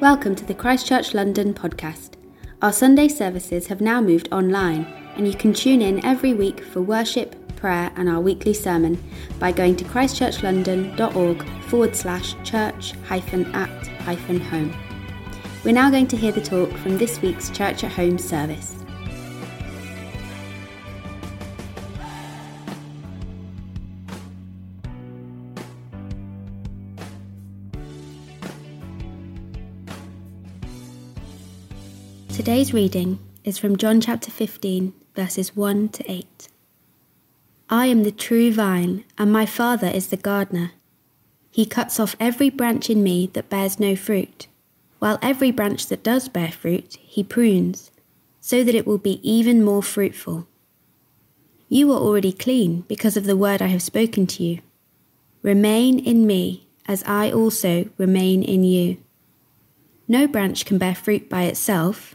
Welcome to the Christchurch London podcast. Our Sunday services have now moved online, and you can tune in every week for worship, prayer, and our weekly sermon by going to christchurchlondon.org forward slash church hyphen at hyphen home. We're now going to hear the talk from this week's Church at Home service. Today's reading is from John chapter 15, verses 1 to 8. I am the true vine, and my Father is the gardener. He cuts off every branch in me that bears no fruit, while every branch that does bear fruit, he prunes, so that it will be even more fruitful. You are already clean because of the word I have spoken to you. Remain in me, as I also remain in you. No branch can bear fruit by itself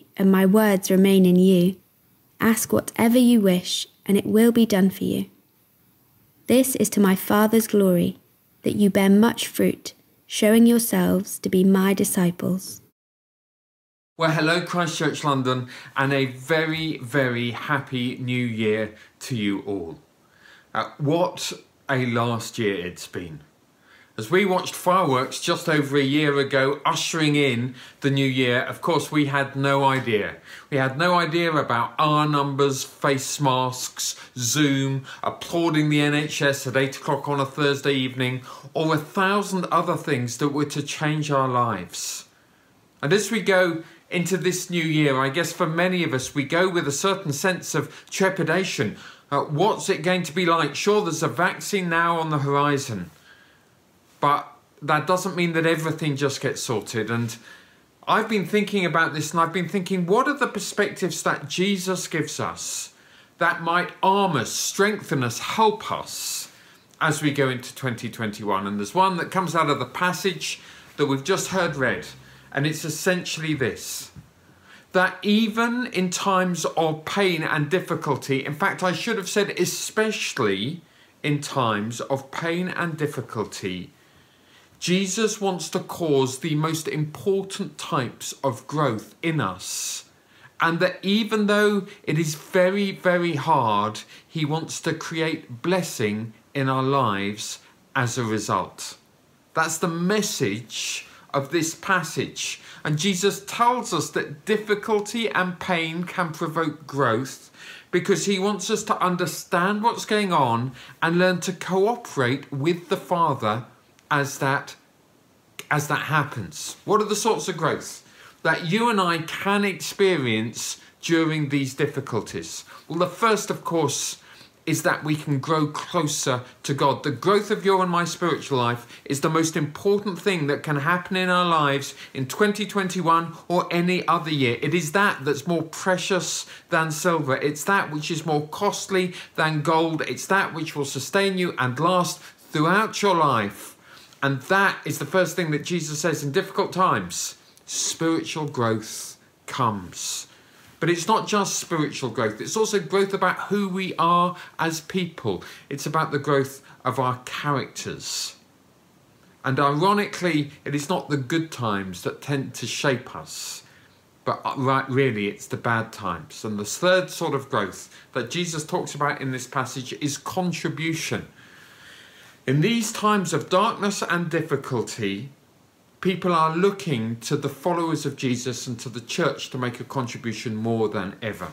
and my words remain in you, ask whatever you wish, and it will be done for you. This is to my Father's glory, that you bear much fruit, showing yourselves to be my disciples. Well, hello, Christchurch London, and a very, very happy new year to you all. Uh, what a last year it's been as we watched fireworks just over a year ago ushering in the new year, of course, we had no idea. We had no idea about R numbers, face masks, Zoom, applauding the NHS at 8 o'clock on a Thursday evening, or a thousand other things that were to change our lives. And as we go into this new year, I guess for many of us, we go with a certain sense of trepidation. Uh, what's it going to be like? Sure, there's a vaccine now on the horizon. But that doesn't mean that everything just gets sorted. And I've been thinking about this and I've been thinking, what are the perspectives that Jesus gives us that might arm us, strengthen us, help us as we go into 2021? And there's one that comes out of the passage that we've just heard read, and it's essentially this that even in times of pain and difficulty, in fact, I should have said, especially in times of pain and difficulty, Jesus wants to cause the most important types of growth in us. And that even though it is very, very hard, He wants to create blessing in our lives as a result. That's the message of this passage. And Jesus tells us that difficulty and pain can provoke growth because he wants us to understand what's going on and learn to cooperate with the Father as that as that happens? What are the sorts of growth that you and I can experience during these difficulties? Well, the first, of course, is that we can grow closer to God. The growth of your and my spiritual life is the most important thing that can happen in our lives in 2021 or any other year. It is that that's more precious than silver. It's that which is more costly than gold. It's that which will sustain you and last throughout your life. And that is the first thing that Jesus says in difficult times spiritual growth comes. But it's not just spiritual growth, it's also growth about who we are as people. It's about the growth of our characters. And ironically, it is not the good times that tend to shape us, but uh, right, really, it's the bad times. And the third sort of growth that Jesus talks about in this passage is contribution. In these times of darkness and difficulty, people are looking to the followers of Jesus and to the church to make a contribution more than ever.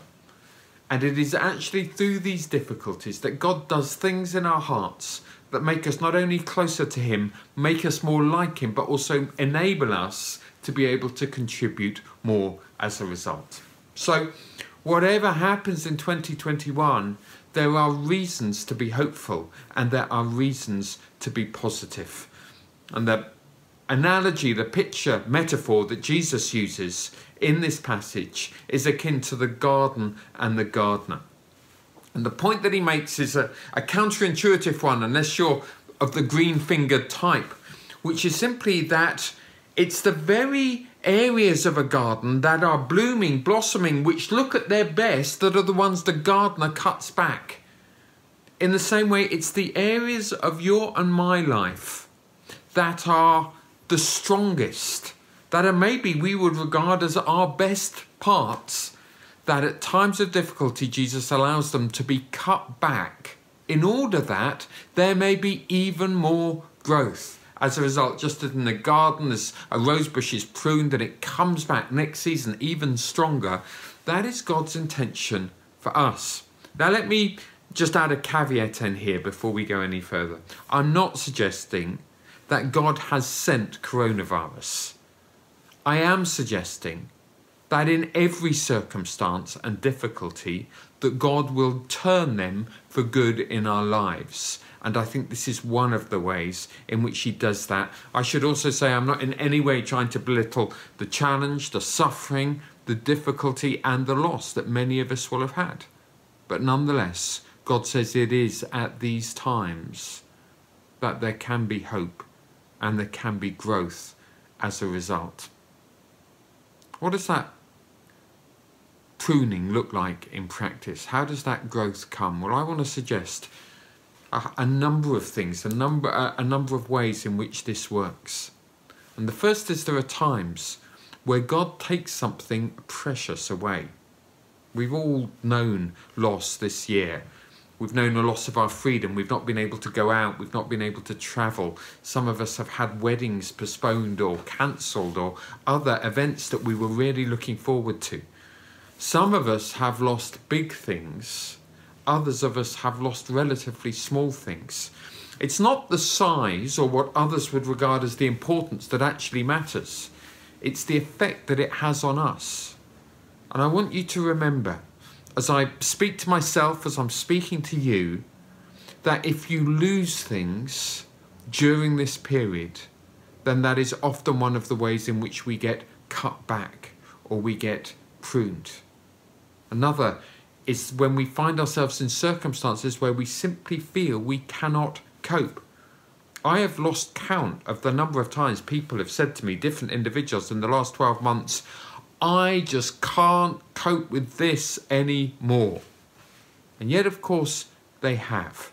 And it is actually through these difficulties that God does things in our hearts that make us not only closer to Him, make us more like Him, but also enable us to be able to contribute more as a result. So, whatever happens in 2021, there are reasons to be hopeful and there are reasons to be positive. And the analogy, the picture, metaphor that Jesus uses in this passage is akin to the garden and the gardener. And the point that he makes is a, a counterintuitive one, unless you're of the green fingered type, which is simply that it's the very areas of a garden that are blooming, blossoming, which look at their best, that are the ones the gardener cuts back. In the same way, it's the areas of your and my life that are the strongest, that are maybe we would regard as our best parts, that at times of difficulty, Jesus allows them to be cut back in order that there may be even more growth. As a result, just as in the garden, as a rose bush is pruned and it comes back next season even stronger, that is God's intention for us. Now, let me just add a caveat in here before we go any further. I'm not suggesting that God has sent coronavirus. I am suggesting that in every circumstance and difficulty that God will turn them for good in our lives. And I think this is one of the ways in which he does that. I should also say I'm not in any way trying to belittle the challenge, the suffering, the difficulty, and the loss that many of us will have had. But nonetheless, God says it is at these times that there can be hope and there can be growth as a result. What does that pruning look like in practice? How does that growth come? Well, I want to suggest a, number of things, a number, a, a number of ways in which this works. And the first is there are times where God takes something precious away. We've all known loss this year. We've known a loss of our freedom. We've not been able to go out. We've not been able to travel. Some of us have had weddings postponed or cancelled or other events that we were really looking forward to. Some of us have lost big things others of us have lost relatively small things. It's not the size or what others would regard as the importance that actually matters, it's the effect that it has on us. And I want you to remember, as I speak to myself, as I'm speaking to you, that if you lose things during this period, then that is often one of the ways in which we get cut back or we get pruned. Another is when we find ourselves in circumstances where we simply feel we cannot cope. I have lost count of the number of times people have said to me, different individuals in the last 12 months, I just can't cope with this anymore. And yet, of course, they have.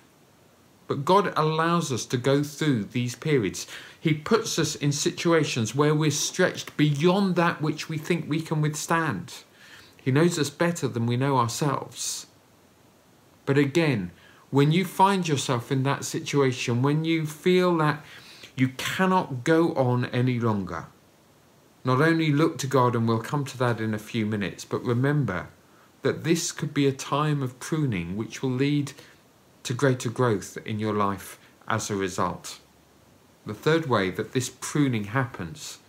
But God allows us to go through these periods. He puts us in situations where we're stretched beyond that which we think we can withstand. He knows us better than we know ourselves. But again, when you find yourself in that situation, when you feel that you cannot go on any longer, not only look to God, and we'll come to that in a few minutes, but remember that this could be a time of pruning which will lead to greater growth in your life as a result. The third way that this pruning happens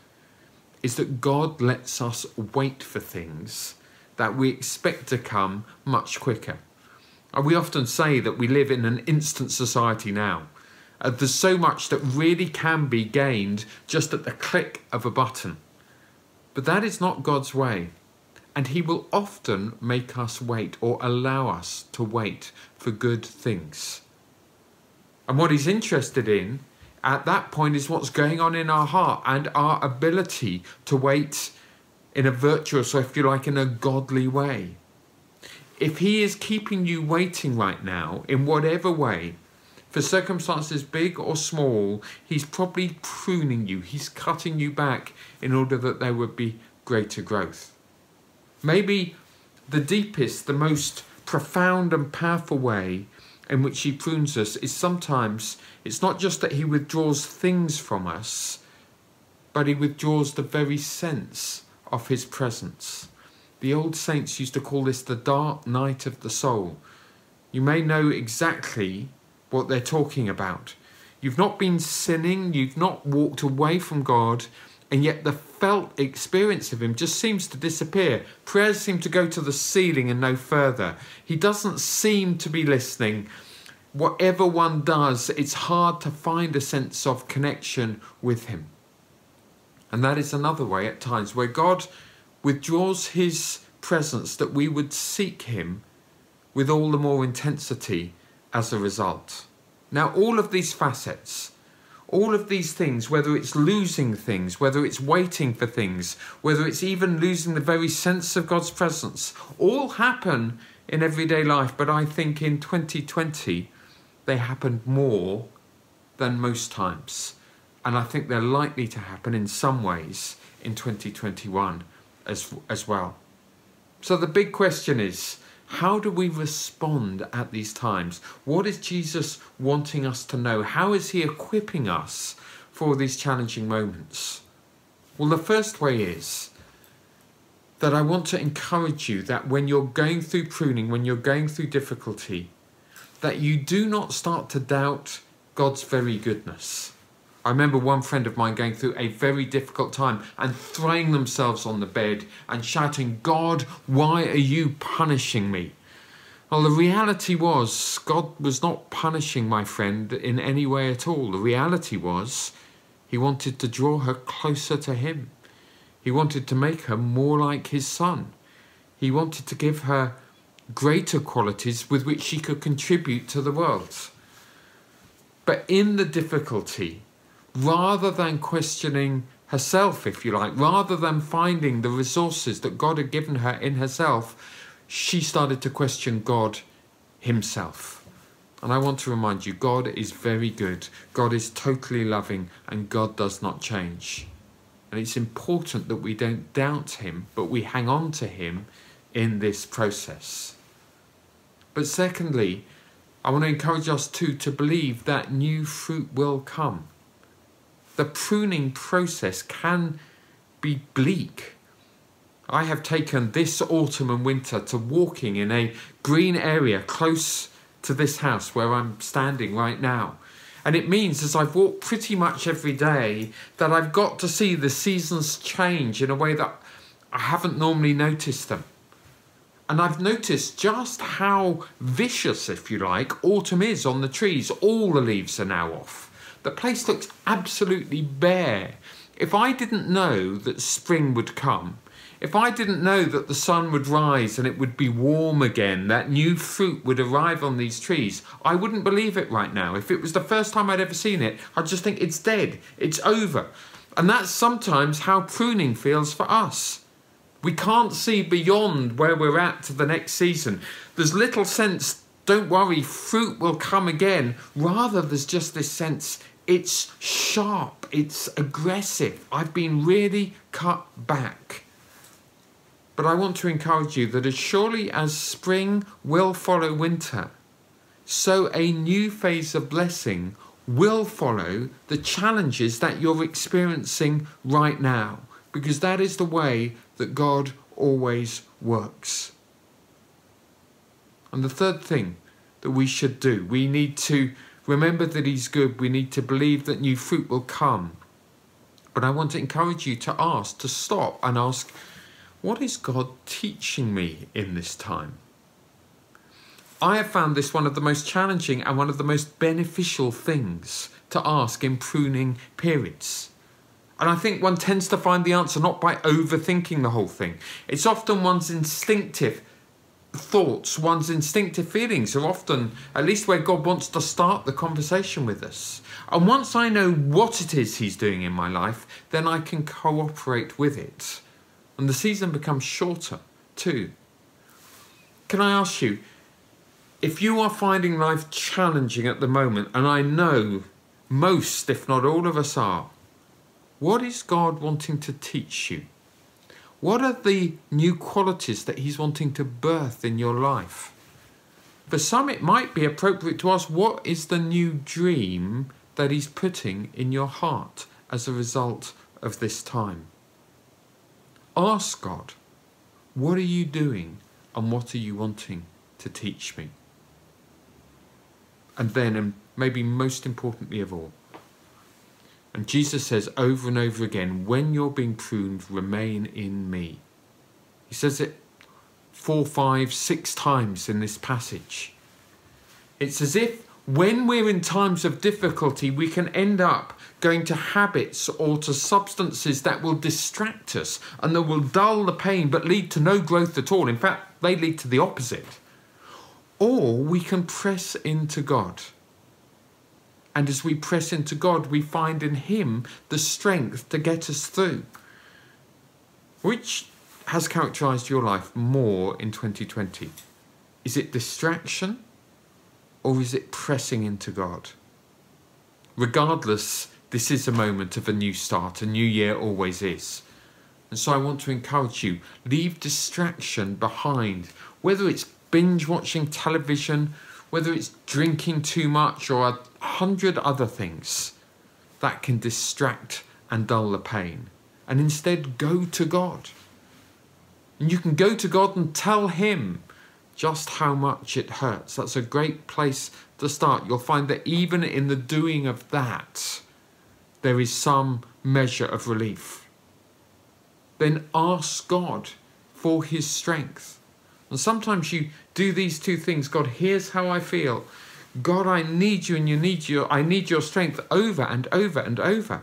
is that God lets us wait for things that we expect to come much quicker. And we often say that we live in an instant society now. Uh, there's so much that really can be gained just at the click of a button. But that is not God's way. And He will often make us wait or allow us to wait for good things. And what He's interested in at that point is what's going on in our heart and our ability to wait in a virtuous, or if you like, in a godly way. If He is keeping you waiting right now, in whatever way, for circumstances big or small, He's probably pruning you, He's cutting you back in order that there would be greater growth. Maybe the deepest, the most profound and powerful way in which He prunes us is sometimes it's not just that He withdraws things from us, but He withdraws the very sense of his presence. The old saints used to call this the dark night of the soul. You may know exactly what they're talking about. You've not been sinning, you've not walked away from God, and yet the felt experience of Him just seems to disappear. Prayers seem to go to the ceiling and no further. He doesn't seem to be listening. Whatever one does, it's hard to find a sense of connection with Him. And that is another way at times where God withdraws his presence that we would seek him with all the more intensity as a result. Now, all of these facets, all of these things, whether it's losing things, whether it's waiting for things, whether it's even losing the very sense of God's presence, all happen in everyday life. But I think in 2020, they happened more than most times. And I think they're likely to happen in some ways in 2021 as, as well. So the big question is how do we respond at these times? What is Jesus wanting us to know? How is he equipping us for these challenging moments? Well, the first way is that I want to encourage you that when you're going through pruning, when you're going through difficulty, that you do not start to doubt God's very goodness. I remember one friend of mine going through a very difficult time and throwing themselves on the bed and shouting, God, why are you punishing me? Well, the reality was, God was not punishing my friend in any way at all. The reality was, He wanted to draw her closer to Him. He wanted to make her more like His Son. He wanted to give her greater qualities with which she could contribute to the world. But in the difficulty, rather than questioning herself, if you like, rather than finding the resources that God had given her in herself, she started to question God Himself. And I want to remind you God is very good, God is totally loving, and God does not change. And it's important that we don't doubt Him, but we hang on to Him in this process. But secondly, I want to encourage us too to believe that new fruit will come the pruning process can be bleak. I have taken this autumn and winter to walking in a green area close to this house where I'm standing right now. And it means, as I've walked pretty much every day, that I've got to see the seasons change in a way that I haven't normally noticed them. And I've noticed just how vicious, if you like, autumn is on the trees. All the leaves are now off. The place looks absolutely bare. If I didn't know that spring would come, if I didn't know that the sun would rise and it would be warm again, that new fruit would arrive on these trees, I wouldn't believe it right now. If it was the first time I'd ever seen it, I'd just think it's dead, it's over. And that's sometimes how pruning feels for us. We can't see beyond where we're at to the next season. There's little sense, don't worry, fruit will come again. Rather, there's just this sense, it's sharp, it's aggressive. I've been really cut back. But I want to encourage you that as surely as spring will follow winter, so a new phase of blessing will follow the challenges that you're experiencing right now, because that is the way that God always works. And the third thing that we should do, we need to Remember that He's good. We need to believe that new fruit will come. But I want to encourage you to ask, to stop and ask, what is God teaching me in this time? I have found this one of the most challenging and one of the most beneficial things to ask in pruning periods. And I think one tends to find the answer not by overthinking the whole thing. It's often one's instinctive thoughts, one's instinctive feelings are often, at least where God wants to start the conversation with us. And once I know what it is He's doing in my life, then I can cooperate with it. And the season becomes shorter too. Can I ask you, if you are finding life challenging at the moment, and I know most, if not all of us are, what is God wanting to teach you? What are the new qualities that He's wanting to birth in your life? For some, it might be appropriate to ask what is the new dream that He's putting in your heart as a result of this time? Ask God, what are you doing and what are you wanting to teach me? And then, and maybe most importantly of all, and Jesus says over and over again, when you're being pruned, remain in me. He says it four, five, six times in this passage. It's as if when we're in times of difficulty, we can end up going to habits or to substances that will distract us and that will dull the pain but lead to no growth at all. In fact, they lead to the opposite. Or we can press into God. And as we press into God, we find in Him the strength to get us through. Which has characterized your life more in 2020? Is it distraction or is it pressing into God? Regardless, this is a moment of a new start. A new year always is. And so I want to encourage you leave distraction behind, whether it's binge watching television, whether it's drinking too much, or a hundred other things that can distract and dull the pain. And instead, go to God. And you can go to God and tell Him just how much it hurts. That's a great place to start. You'll find that even in the doing of that, there is some measure of relief. Then ask God for His strength. And sometimes you do these two things God, here's how I feel. God, I need you and you need your I need your strength over and over and over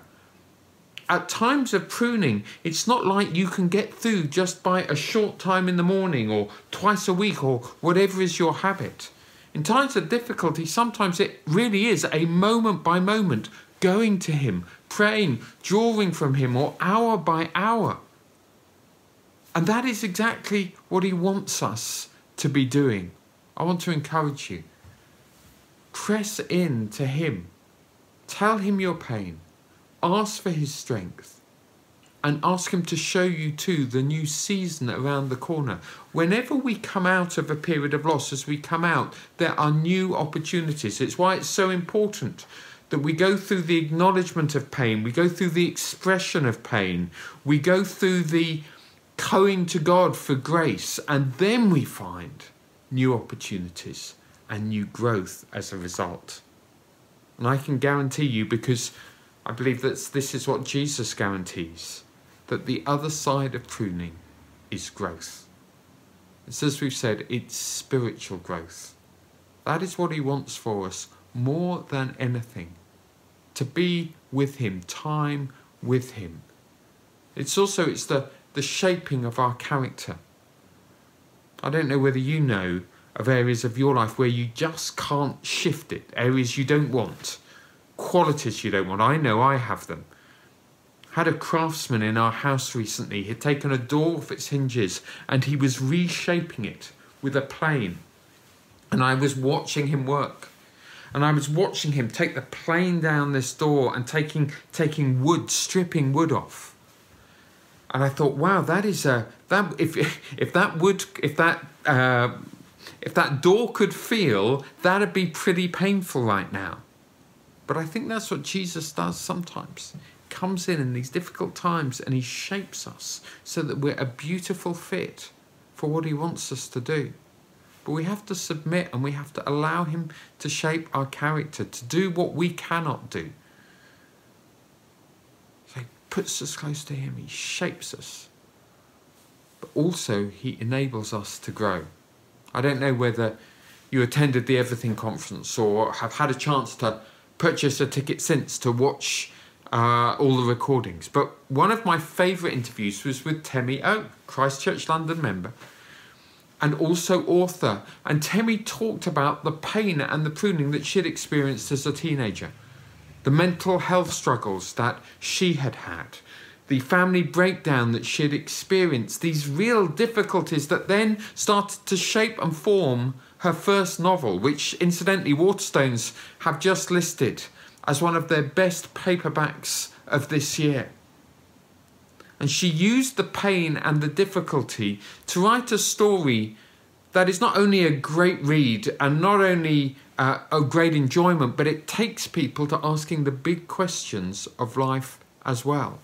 at times of pruning, it's not like you can get through just by a short time in the morning or twice a week or whatever is your habit. In times of difficulty, sometimes it really is a moment by moment going to Him, praying, drawing from Him, or hour by hour. And that is exactly what He wants us to be doing. I want to encourage you. Press in to Him. Tell Him your pain ask for his strength and ask him to show you too the new season around the corner. Whenever we come out of a period of loss, as we come out, there are new opportunities. It's why it's so important that we go through the acknowledgement of pain, we go through the expression of pain, we go through the going to God for grace, and then we find new opportunities and new growth as a result. And I can guarantee you, because I believe that this is what Jesus guarantees that the other side of pruning is growth. It's as we've said, it's spiritual growth. That is what He wants for us more than anything to be with Him, time with Him. It's also it's the, the shaping of our character. I don't know whether you know of areas of your life where you just can't shift it, areas you don't want qualities you don't want. I know I have them. Had a craftsman in our house recently. He'd taken a door off its hinges and he was reshaping it with a plane. And I was watching him work. And I was watching him take the plane down this door and taking taking wood, stripping wood off. And I thought, wow, that is a that if if that would if that uh, if that door could feel, that'd be pretty painful right now. But I think that's what Jesus does sometimes. Comes in in these difficult times and he shapes us so that we're a beautiful fit for what he wants us to do. But we have to submit and we have to allow him to shape our character, to do what we cannot do. Puts us close to him, he shapes us. But also he enables us to grow. I don't know whether you attended the Everything conference or have had a chance to purchase a ticket since to watch uh, all the recordings. But one of my favourite interviews was with Temi O, Christchurch London member, and also author. And Temi talked about the pain and the pruning that she'd experienced as a teenager, the mental health struggles that she had had, the family breakdown that she'd experienced, these real difficulties that then started to shape and form her first novel, which incidentally Waterstones have just listed as one of their best paperbacks of this year. And she used the pain and the difficulty to write a story that is not only a great read and not only uh, a great enjoyment, but it takes people to asking the big questions of life as well.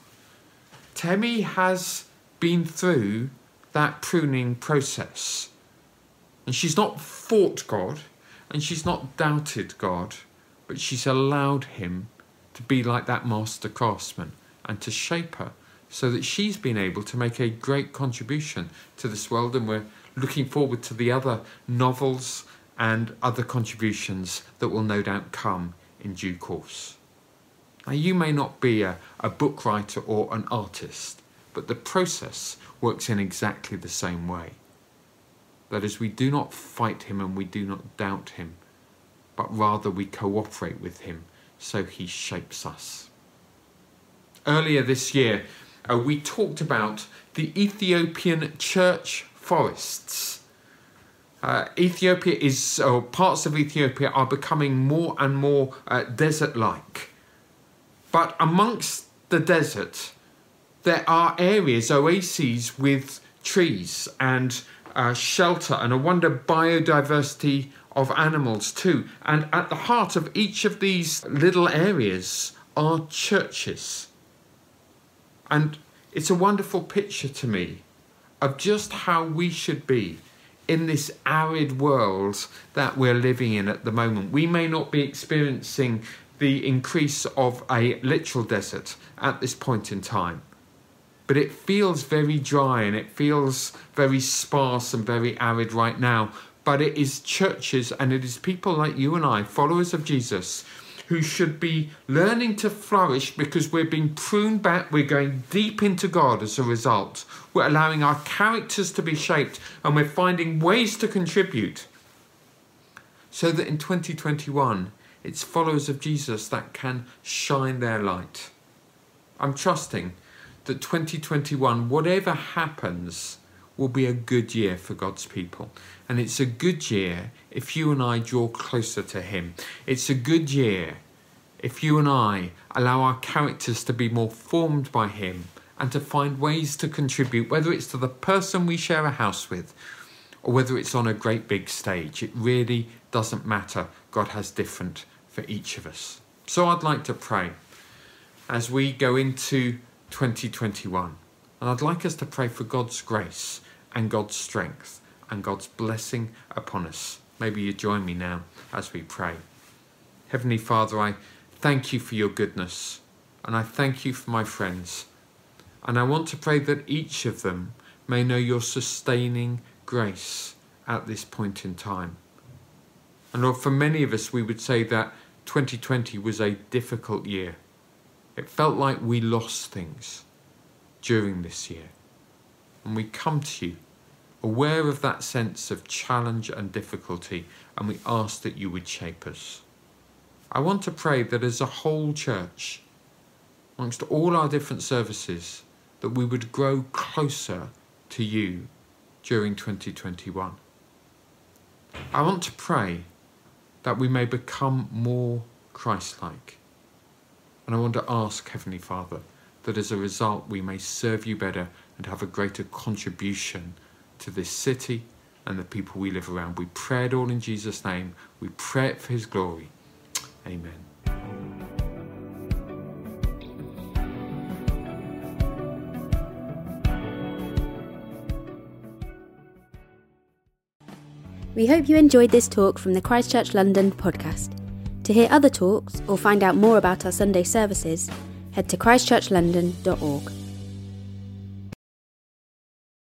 Temi has been through that pruning process. And she's not fought God and she's not doubted God, but she's allowed Him to be like that master craftsman and to shape her so that she's been able to make a great contribution to this world. And we're looking forward to the other novels and other contributions that will no doubt come in due course. Now, you may not be a, a book writer or an artist, but the process works in exactly the same way. That is, we do not fight him and we do not doubt him, but rather we cooperate with him so he shapes us. Earlier this year, uh, we talked about the Ethiopian church forests. Uh, Ethiopia is, or parts of Ethiopia are becoming more and more uh, desert like. But amongst the desert, there are areas, oases with trees and uh, shelter and a wonder biodiversity of animals too. And at the heart of each of these little areas are churches. And it's a wonderful picture to me of just how we should be in this arid world that we're living in at the moment. We may not be experiencing the increase of a literal desert at this point in time, but it feels very dry and it feels very sparse and very arid right now. But it is churches and it is people like you and I, followers of Jesus, who should be learning to flourish because we're being pruned back, we're going deep into God as a result. We're allowing our characters to be shaped and we're finding ways to contribute so that in 2021 it's followers of Jesus that can shine their light. I'm trusting that 2021, whatever happens, will be a good year for God's people. And it's a good year if you and I draw closer to Him. It's a good year if you and I allow our characters to be more formed by Him and to find ways to contribute, whether it's to the person we share a house with or whether it's on a great big stage. It really doesn't matter. God has different for each of us. So I'd like to pray as we go into 2021. And I'd like us to pray for God's grace and God's strength and God's blessing upon us. Maybe you join me now as we pray. Heavenly Father, I thank you for your goodness and I thank you for my friends. And I want to pray that each of them may know your sustaining grace at this point in time. And Lord, for many of us, we would say that 2020 was a difficult year. It felt like we lost things during this year. And we come to you aware of that sense of challenge and difficulty, and we ask that you would shape us. I want to pray that as a whole church, amongst all our different services, that we would grow closer to you during 2021. I want to pray that we may become more Christ like. And I want to ask, Heavenly Father, that as a result we may serve you better and have a greater contribution to this city and the people we live around. We pray it all in Jesus' name. We pray it for his glory. Amen. We hope you enjoyed this talk from the Christchurch London podcast. To hear other talks or find out more about our Sunday services, head to christchurchlondon.org.